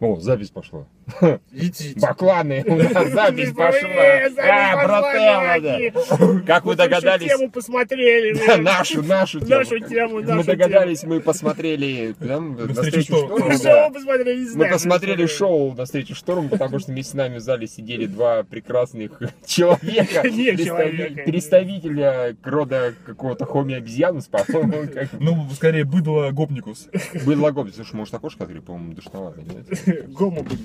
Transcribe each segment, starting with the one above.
О, запись пошла. Идите. Бакланы, у нас запись пошла. А, чуваки. да. Как вы догадались, тему посмотрели. Нашу, нашу тему. Нашу тему, Мы догадались, мы посмотрели на встречу Мы посмотрели шоу на встречу шторму, потому что вместе с нами в зале сидели два прекрасных человека, представителя рода какого-то хоми-обезьянус, по-моему, как Ну, скорее, быдло гопникус. логом. Слушай, может окошко открыть, по-моему, душновато? Гому будет.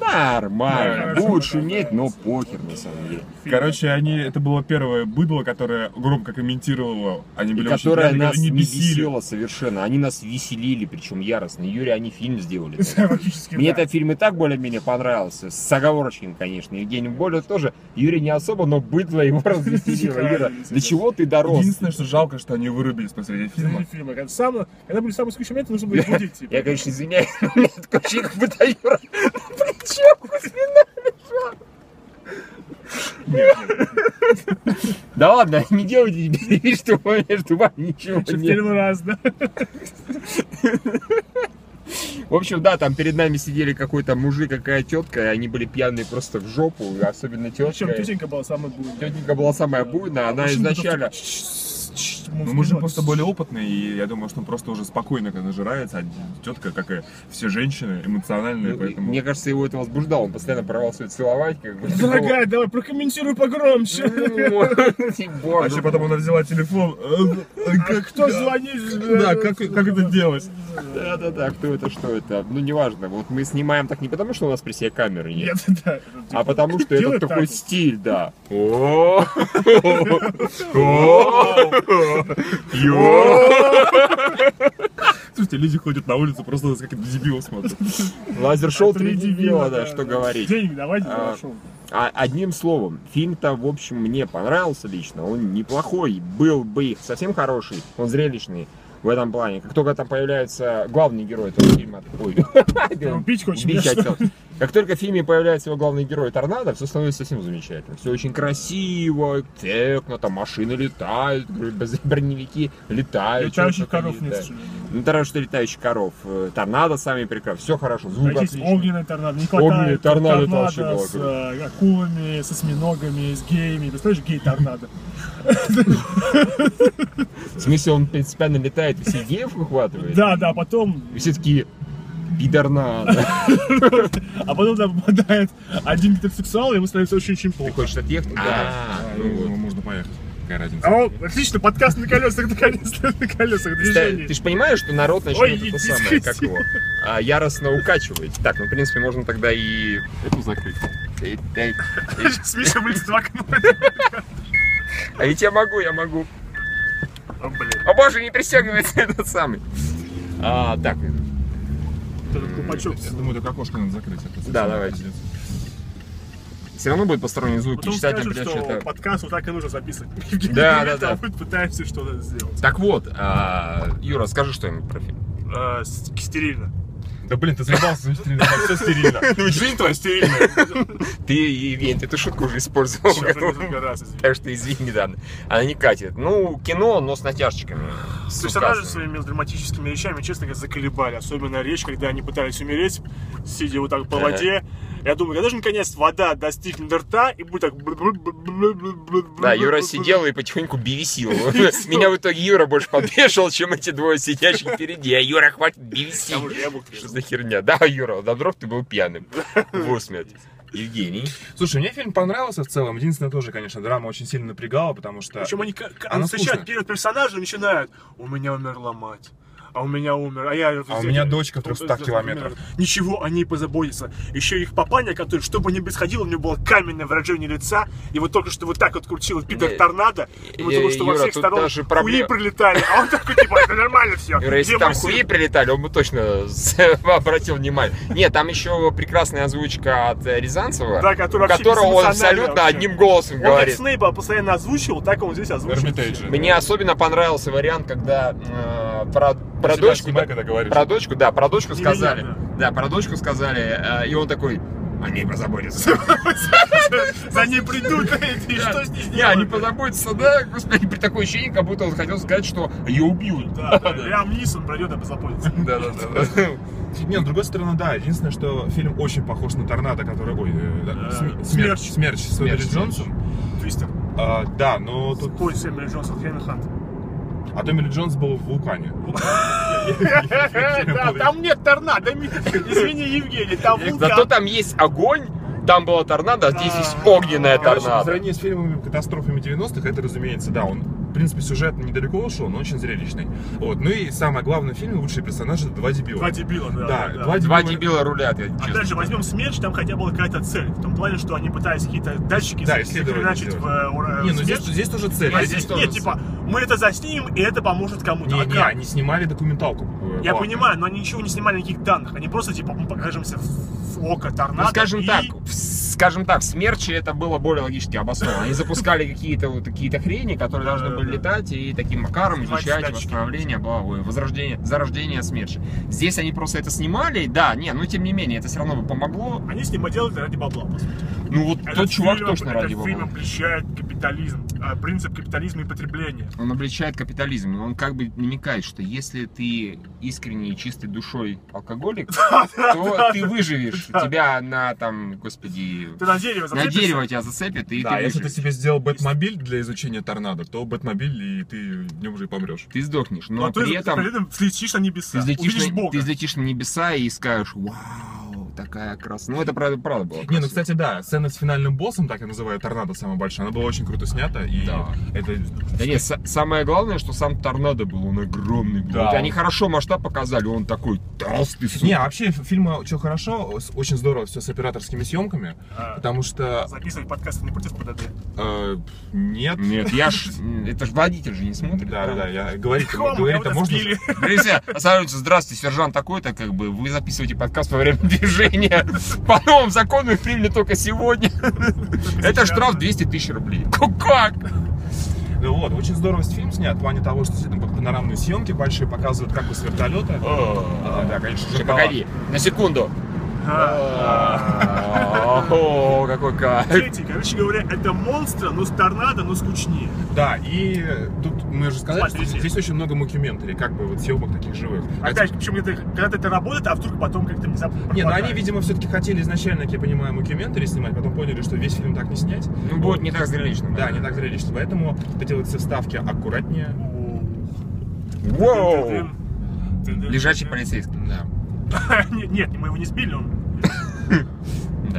Нормально, шуметь, да. но похер на самом деле. Короче, они, это было первое быдло, которое громко комментировало. Они И были очень которая пьяные, нас не бесила совершенно. Они нас веселили, причем яростно. Юрий, они фильм сделали. Мне этот фильм и так более-менее понравился. С оговорочками, конечно. Евгений более тоже. Юрий не особо, но быдло его развеселило. Юра, до чего ты дорос? Единственное, что жалко, что они вырубились посреди фильма. фильма. Когда, сам, когда были самые скучные моменты, нужно было будить. типа. Я, конечно, извиняюсь, но у меня такое ощущение, как будто Юра на плече у спина. Да ладно, не делайте вид, что между вами ничего Что в нет. первый раз, да? В общем, да, там перед нами сидели какой-то мужик, какая тетка, и они были пьяные просто в жопу, и особенно Причем тетка. тетенька была самая буйная. Тетенька была самая буйная, она изначально... такой, ему Ну, мужик просто более опытный, и я думаю, что он просто уже спокойно когда нажирается, а тетка, как и все женщины, эмоциональные, Ну, поэтому... Мне кажется, его это возбуждало, он постоянно порвался ее целовать, как бы. Дорогая, давай прокомментируй погромче. А еще потом она взяла телефон. э, Как Кто звонит? Да, как, как это делать? Да-да-да, кто это, что это? Ну, неважно. Вот мы снимаем так не потому, что у нас при себе камеры нет, а потому что это такой так. стиль, да. Слушайте, люди ходят на улицу, просто на каких-то дебилов смотрят. Лазер-шоу Три 3 дебила, да, что говорить. Денег давайте, А, хорошо. А, одним словом, фильм-то, в общем, мне понравился лично. Он неплохой, был бы совсем хороший, он зрелищный в этом плане. Как только там появляется главный герой этого фильма, ой, Убить хочешь хотел. Как только в фильме появляется его главный герой Торнадо, все становится совсем замечательно. Все очень красиво, эффектно, там машины летают, броневики летают. Летающих коров нет. Ну, потому что летающих коров. э, Торнадо сами прекрасно, все хорошо, звук А отличный. огненный торнадо, не хватает Огненный торнадо, вообще торнадо было с э, акулами, со осьминогами, с геями. Представляешь, гей-торнадо? В смысле, он принципиально летает и все геев выхватывает? Да, да, потом, И все такие, пидорнадо. а потом там попадает один гетеросексуал, и ему становится очень-очень Ты плохо. хочешь отъехать? Да, А, ну ну, можно поехать. Какая разница? О, отлично, подкаст на колесах, наконец-то, на колесах движения. Ты же понимаешь, что народ начнет Ой, это самое, как его, а, яростно укачивать. Так, ну, в принципе, можно тогда и эту закрыть. Сейчас Миша вылезет в окно. А ведь я могу, я могу. О, блин, О боже, не пристегивается этот самый. А, так, колпачок. Я думаю, только окошко надо закрыть. это Да, давайте. пиздец. все равно будет посторонний звук, Потом читателям скажем, придется что это... подкаст вот так и нужно записывать. Да, да, да. А мы пытаемся что-то сделать. Так вот, а, Юра, скажи что-нибудь про фильм. С- Стерильно. Да блин, ты заебался за стерильно, все стерильно. Жизнь твоя стерильная. Ты, Евгений, ты эту шутку уже использовал. Извини. Так что извини, да. Она не катит. Ну, кино, но с натяжечками. Персонажи своими мелодраматическими речами, честно говоря, заколебали. Особенно речь, когда они пытались умереть, сидя вот так по воде. Я думаю, когда же наконец вода достигнет рта и будет так... Да, Юра сидел и потихоньку бивисил. Меня в итоге Юра больше подбешивал, чем эти двое сидящих впереди. А Юра, хватит бивисить. Что за херня? Да, Юра, да вдруг ты был пьяным. В усмерть. Евгений. Слушай, мне фильм понравился в целом. Единственное, тоже, конечно, драма очень сильно напрягала, потому что... Причем они, к- к- Она встречают скучная. первого персонажа и начинают «У меня умерла мать». А у меня умер, а я... А у меня дочка в 300 километрах. Ничего, они позаботятся. Еще их папаня, который, что бы ни происходило, у него было каменное выражение лица, и вот только что вот так вот крутил Питер Не, Торнадо, и вот э, только что во всех сторон даже хуи прилетали, а он такой, типа, это нормально все. Юра, если там хуи прилетали, он бы точно обратил внимание. Нет, там еще прекрасная озвучка от э, Рязанцева, Да, которого он абсолютно одним голосом Он как говорит. Снейпа постоянно озвучивал, так он здесь озвучивает. Эрмитейджа. Мне особенно понравился вариант, когда э, про, про Себя дочку, да, когда говоришь. про дочку, да, про дочку Не сказали, меня, да, про дочку сказали, э, и он такой, о ней позаботятся. За ней придут, и что с ней Не, они позаботятся, да, господи, при такое ощущение, как будто он хотел сказать, что ее убьют. Да, да, Лиам Нисон пройдет и позаботится. Да, да, да. Не, с другой стороны, да, единственное, что фильм очень похож на торнадо, который. Ой, э, да, См- Смерч. смерч. Смерч с Смерч, Джонсом. Твистер. А, да, но тут. Ой, Сэмюэл Джонсон, Хенри Хант. А Томми Ли Джонс был в вулкане. Там нет торнадо. Извини, Евгений, там Зато вулкан. там есть огонь, там была торнадо, а здесь есть огненная Короче, по торнадо. сравнению с фильмами катастрофами 90-х, это, разумеется, да, он, в принципе, сюжетно недалеко ушел, но очень зрелищный. Вот. Ну и самое главное в фильме, лучшие персонажи, это два дебила. Два дебила, да. Да, да. два Два дебила. рулят, я Опять честно. же, возьмем смерч, там хотя бы была какая-то цель. В том плане, что они пытались какие-то датчики Да, исследования захреначить в э, ура- Не, ну здесь, смерч. здесь тоже цель. А здесь тоже нет, типа, мы это заснимем, и это поможет кому-то. Не, А не, как? они снимали документалку. Я понимаю, но они ничего не снимали, никаких данных. Они просто, типа, мы покажемся в око торнадо. Ну, скажем и- так, скажем так, в Смерче это было более логически обосновано. Они запускали какие-то вот какие-то хрени, которые должны были летать и таким макаром Снимать изучать датчики. восстановление, бла, ой, возрождение, зарождение Смерча. Здесь они просто это снимали, да, не, но тем не менее, это все равно бы помогло. Они с ним делают ради бабла, по сути. Ну вот Этот тот чувак фильм- точно ради Этот фильм бабла. обличает капитализм, а, принцип капитализма и потребления. Он обличает капитализм, и он как бы намекает, что если ты искренне и чистой душой алкоголик, то ты выживешь. Тебя на там, господи, Ты на дерево на дерево тебя зацепит, и Да, ты если ты себе сделал Бэтмобиль для изучения торнадо, то Бэтмобиль, и ты в нем уже и помрешь. Ты сдохнешь, Ну, но а ты при этом при этом взлетишь на небеса, ты взлетишь, на, Бога. ты взлетишь на небеса и скажешь, вау, такая красота. Ну, это правда, правда было. Не, ну, красиво. кстати, да, сцена с финальным боссом, так я называю, торнадо самая большая, она была очень круто снята, и Да. это... Да нет, са- самое главное, что сам торнадо был, он огромный был. Да. Вот они хорошо масштаб показали, он такой толстый, сука. Не, а вообще фильма что хорошо, очень здорово все с операторскими съемками, А, потому что... Записывать подкасты не против ПДД. э, нет. Нет, я ж, это ж водитель же не смотрит. Да, да, да, я говорить говорить-то Кого-то можно. Друзья, здравствуйте, сержант такой-то, как бы, вы записываете подкаст во время движения. По новым закону их приняли только сегодня. Это штраф 200 тысяч рублей. Как? Ну вот, очень здорово фильм снят, в плане того, что действительно панорамные съемки большие показывают, как с вертолета. А, да, конечно, шоколад. погоди, на секунду. А, О, какой кайф. Дети, короче говоря, это монстр, но с торнадо, но скучнее. Да, и тут мы уже сказали, что Смотрите. здесь очень много мокьюментари, как бы вот съемок таких живых. Опять, причем это, когда это работает, а вдруг потом как-то внезапно Не, ну они, видимо, все-таки хотели изначально, как я понимаю, мокьюментари снимать, потом поняли, что весь фильм так не снять. Ну, будет не так зрелищно. Да, не так зрелищно, поэтому вот вот все вставки аккуратнее. Воу. Лежачий полицейский. Да. Нет, нет, мы его не сбили, он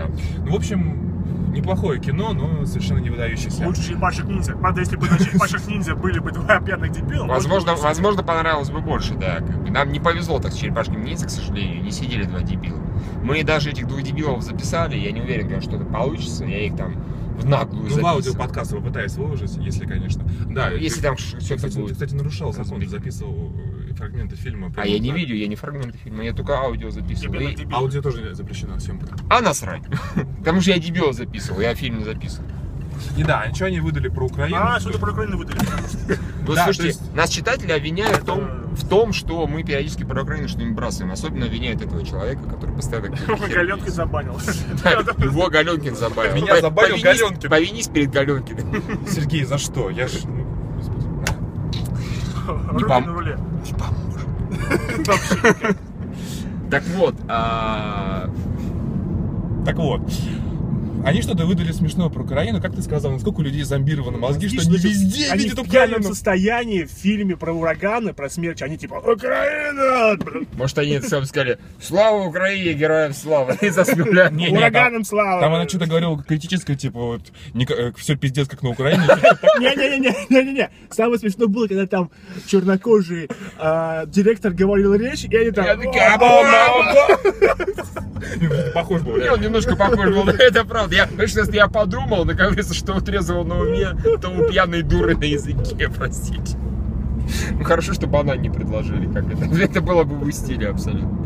Да. Ну, в общем, неплохое кино, но совершенно не выдающееся. лучше черепашек ниндзя. Правда, если бы на черепашек ниндзя были бы два пьяных дебила, Возможно, возможно, понравилось бы больше, да. Нам не повезло так с черепашками ниндзя, к сожалению, не сидели два дебила. Мы даже этих двух дебилов записали, я не уверен, конечно, что это получится. Я их там в наглую Ну, аудио подкаст попытаюсь выложить, если, конечно. Да, Если ты- там что-то кстати, будет. ты, кстати, нарушал закон, записывал э, фрагменты фильма. А я не видео, я не фрагменты фильма, я только аудио записывал. И-. Аудио тоже запрещена съемка. А насрать. Потому что я дебила записывал, я фильм не записывал. И да, ничего они выдали про Украину. А, что-то про Украину выдали. Вот слушайте, нас читатели обвиняют в том, что мы периодически про Украину что-нибудь бросаем. Особенно обвиняют этого человека, который постоянно... Галенкин забанил. Его Галенкин забавил. Меня забанил повинись- Галенкин. Повинись перед Галенкиным. Сергей, за что? Я ж... Руки на руле. Не поможет. Так вот, а, Так вот. Они что-то выдали смешное про Украину. Как ты сказал, насколько у людей зомбированы мозги, что они везде Они видят в пьяном Украину. состоянии в фильме про ураганы, про смерч, они типа Украина! может они сам сказали «Слава Украине, героям слава!» и заснули. Не, не, Ураганом слава! Там она что-то говорила критическое, типа, вот, все пиздец, как на Украине. Не-не-не-не-не-не. Самое смешное было, когда там чернокожий а, директор говорил речь, и они там... Похож был. И он немножко похож был, это правда. Я, знаешь, если я подумал, говорится, что у трезвого на уме, то у пьяной дуры на языке, простите. Ну хорошо, что банан не предложили, как это. Это было бы в стиле абсолютно.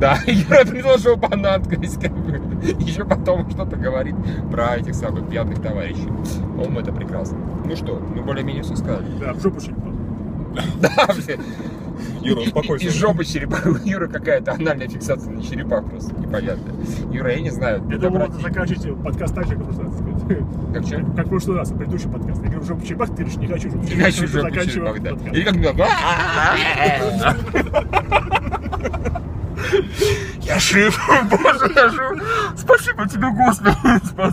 Да, Юра предложил банан, то есть, как бы, еще потом что-то говорит про этих самых пьяных товарищей. По-моему, это прекрасно. Ну что, мы более-менее все сказали. Да, в жопу Да, блин. Юра, успокойся. Из жопы черепа. У Юры какая-то анальная фиксация на черепах просто непонятная. Юра, я не знаю. Я обрати- заканчивайте подкаст так же, как в прошлый раз. Как что? Как в прошлый раз, предыдущий подкаст. Я говорю, уже черепах, ты говоришь, не хочу. Не хочу жопу черепах, да. Или как Я жив, боже, я жив. Спасибо тебе, Господи.